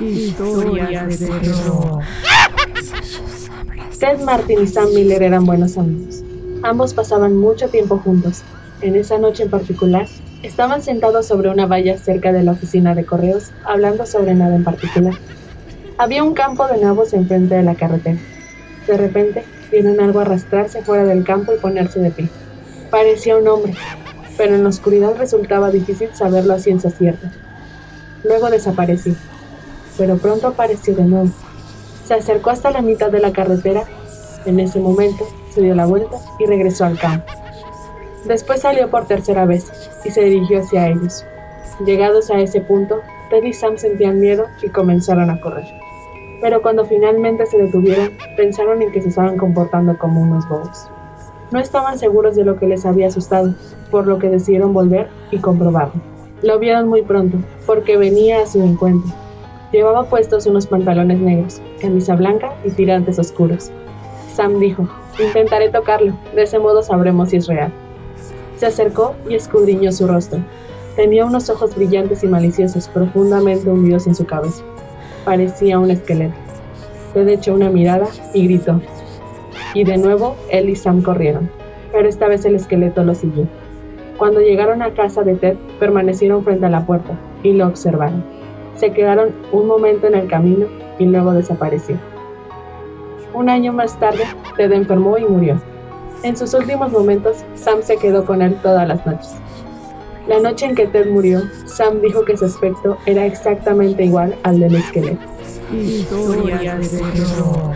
Historias de terror. Ted Martin y Sam Miller eran buenos amigos. Ambos pasaban mucho tiempo juntos. En esa noche en particular, estaban sentados sobre una valla cerca de la oficina de correos, hablando sobre nada en particular. Había un campo de nabos enfrente de la carretera. De repente, vieron algo arrastrarse fuera del campo y ponerse de pie. Parecía un hombre, pero en la oscuridad resultaba difícil saberlo a ciencia cierta. Luego desapareció, pero pronto apareció de nuevo. Se acercó hasta la mitad de la carretera. En ese momento, se dio la vuelta y regresó al campo. Después salió por tercera vez y se dirigió hacia ellos. Llegados a ese punto, Ted y Sam sentían miedo y comenzaron a correr. Pero cuando finalmente se detuvieron, pensaron en que se estaban comportando como unos bobos. No estaban seguros de lo que les había asustado, por lo que decidieron volver y comprobarlo. Lo vieron muy pronto, porque venía a su encuentro. Llevaba puestos unos pantalones negros, camisa blanca y tirantes oscuros. Sam dijo, intentaré tocarlo, de ese modo sabremos si es real. Se acercó y escudriñó su rostro. Tenía unos ojos brillantes y maliciosos profundamente hundidos en su cabeza. Parecía un esqueleto. Ted echó una mirada y gritó. Y de nuevo él y Sam corrieron, pero esta vez el esqueleto lo siguió. Cuando llegaron a casa de Ted, permanecieron frente a la puerta y lo observaron. Se quedaron un momento en el camino y luego desapareció. Un año más tarde, Ted enfermó y murió. En sus últimos momentos, Sam se quedó con él todas las noches. La noche en que Ted murió, Sam dijo que su aspecto era exactamente igual al del esqueleto. Historias de terror.